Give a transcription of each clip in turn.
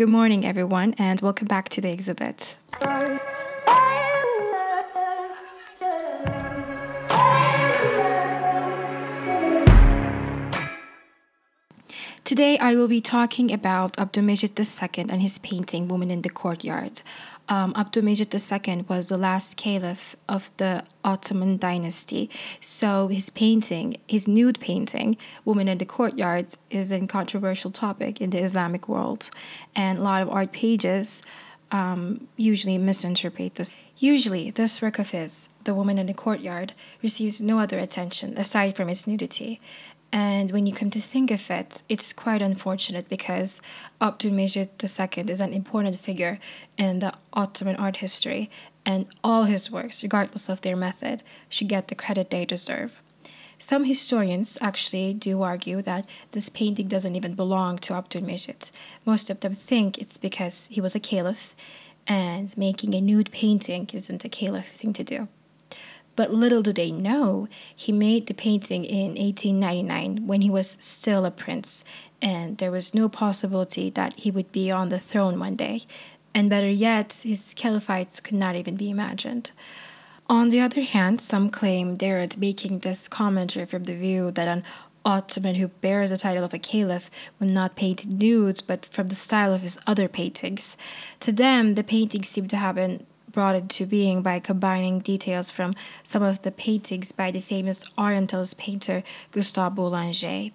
Good morning, everyone, and welcome back to the exhibit. Today, I will be talking about Abdülmecit II and his painting Woman in the Courtyard. Um, Abdülmecit II was the last caliph of the Ottoman dynasty. So his painting, his nude painting, Woman in the Courtyard, is a controversial topic in the Islamic world. And a lot of art pages um, usually misinterpret this. Usually, this work of his, The Woman in the Courtyard, receives no other attention aside from its nudity. And when you come to think of it, it's quite unfortunate because Abdülmecit II is an important figure in the Ottoman art history, and all his works, regardless of their method, should get the credit they deserve. Some historians actually do argue that this painting doesn't even belong to Abdülmecit. Most of them think it's because he was a caliph, and making a nude painting isn't a caliph thing to do. But little do they know, he made the painting in 1899 when he was still a prince, and there was no possibility that he would be on the throne one day. And better yet, his caliphates could not even be imagined. On the other hand, some claim they're making this commentary from the view that an Ottoman who bears the title of a caliph would not paint nudes, but from the style of his other paintings. To them, the paintings seem to have been brought into being by combining details from some of the paintings by the famous Orientalist painter Gustave Boulanger.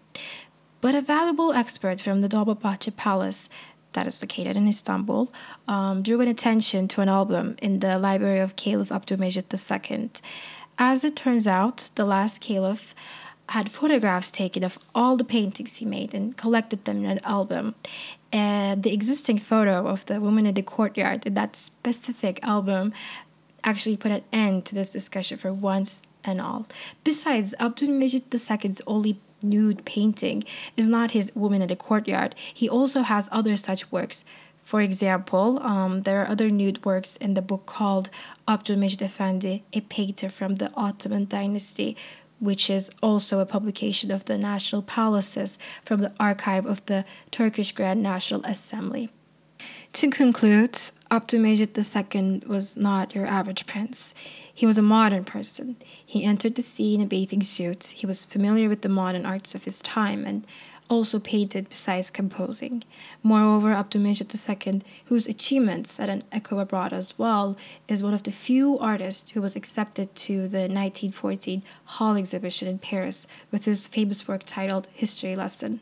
But a valuable expert from the Dolmabahce Palace that is located in Istanbul, um, drew an attention to an album in the library of Caliph Abdülmecit II. As it turns out, the last caliph had photographs taken of all the paintings he made and collected them in an album. The existing photo of the woman in the courtyard in that specific album actually put an end to this discussion for once and all. Besides, Abdülmecit II's only nude painting is not his woman in the courtyard. He also has other such works. For example, um, there are other nude works in the book called Abdülmecit Efendi, a painter from the Ottoman dynasty, which is also a publication of the National Palaces from the archive of the Turkish Grand National Assembly. To conclude, Abdülmecit II was not your average prince. He was a modern person. He entered the sea in a bathing suit. He was familiar with the modern arts of his time and also painted besides composing. Moreover, Abdülmecit II, whose achievements set an echo abroad as well, is one of the few artists who was accepted to the 1914 Hall exhibition in Paris with his famous work titled History Lesson.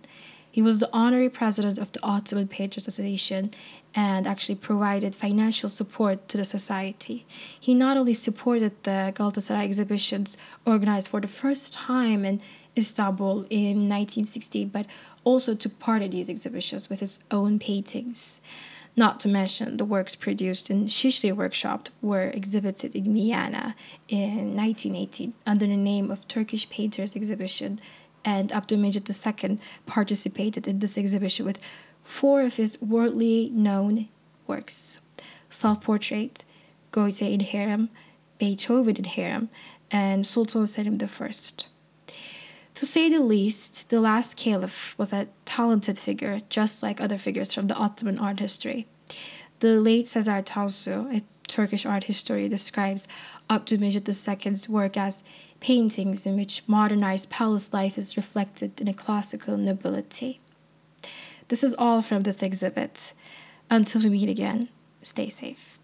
He was the honorary president of the Ottoman Painters Association and actually provided financial support to the society. He not only supported the Galatasaray exhibitions organized for the first time in Istanbul in 1960, but also took part in these exhibitions with his own paintings. Not to mention the works produced in Şişli Workshop were exhibited in Vienna in 1918 under the name of Turkish Painters Exhibition, and Abdülmecit II participated in this exhibition with four of his worldly known works Self Portrait, Goethe in Harem, Beethoven in Harem, and Sultan Selim I. To say the least, the last caliph was a talented figure, just like other figures from the Ottoman art history. The late Cesar Tansu, a Turkish art historian, describes Abdülmecit II's work as paintings in which modernized palace life is reflected in a classical nobility. This is all from this exhibit. Until we meet again, stay safe.